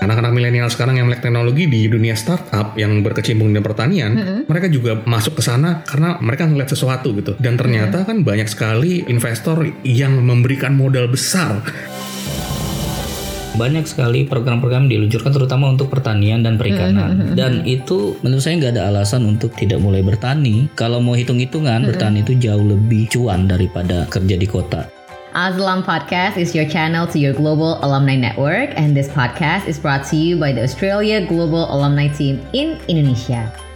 Anak-anak milenial sekarang yang melek teknologi di dunia startup yang berkecimpung di pertanian, mereka juga masuk ke sana karena mereka ngeliat sesuatu gitu. Dan ternyata kan banyak sekali investor yang memberikan modal besar. Banyak sekali program-program diluncurkan terutama untuk pertanian dan perikanan. Dan itu menurut saya nggak ada alasan untuk tidak mulai bertani. Kalau mau hitung-hitungan bertani itu jauh lebih cuan daripada kerja di kota Azlam Podcast is your channel to your global alumni network, and this podcast is brought to you by the Australia Global Alumni Team in Indonesia.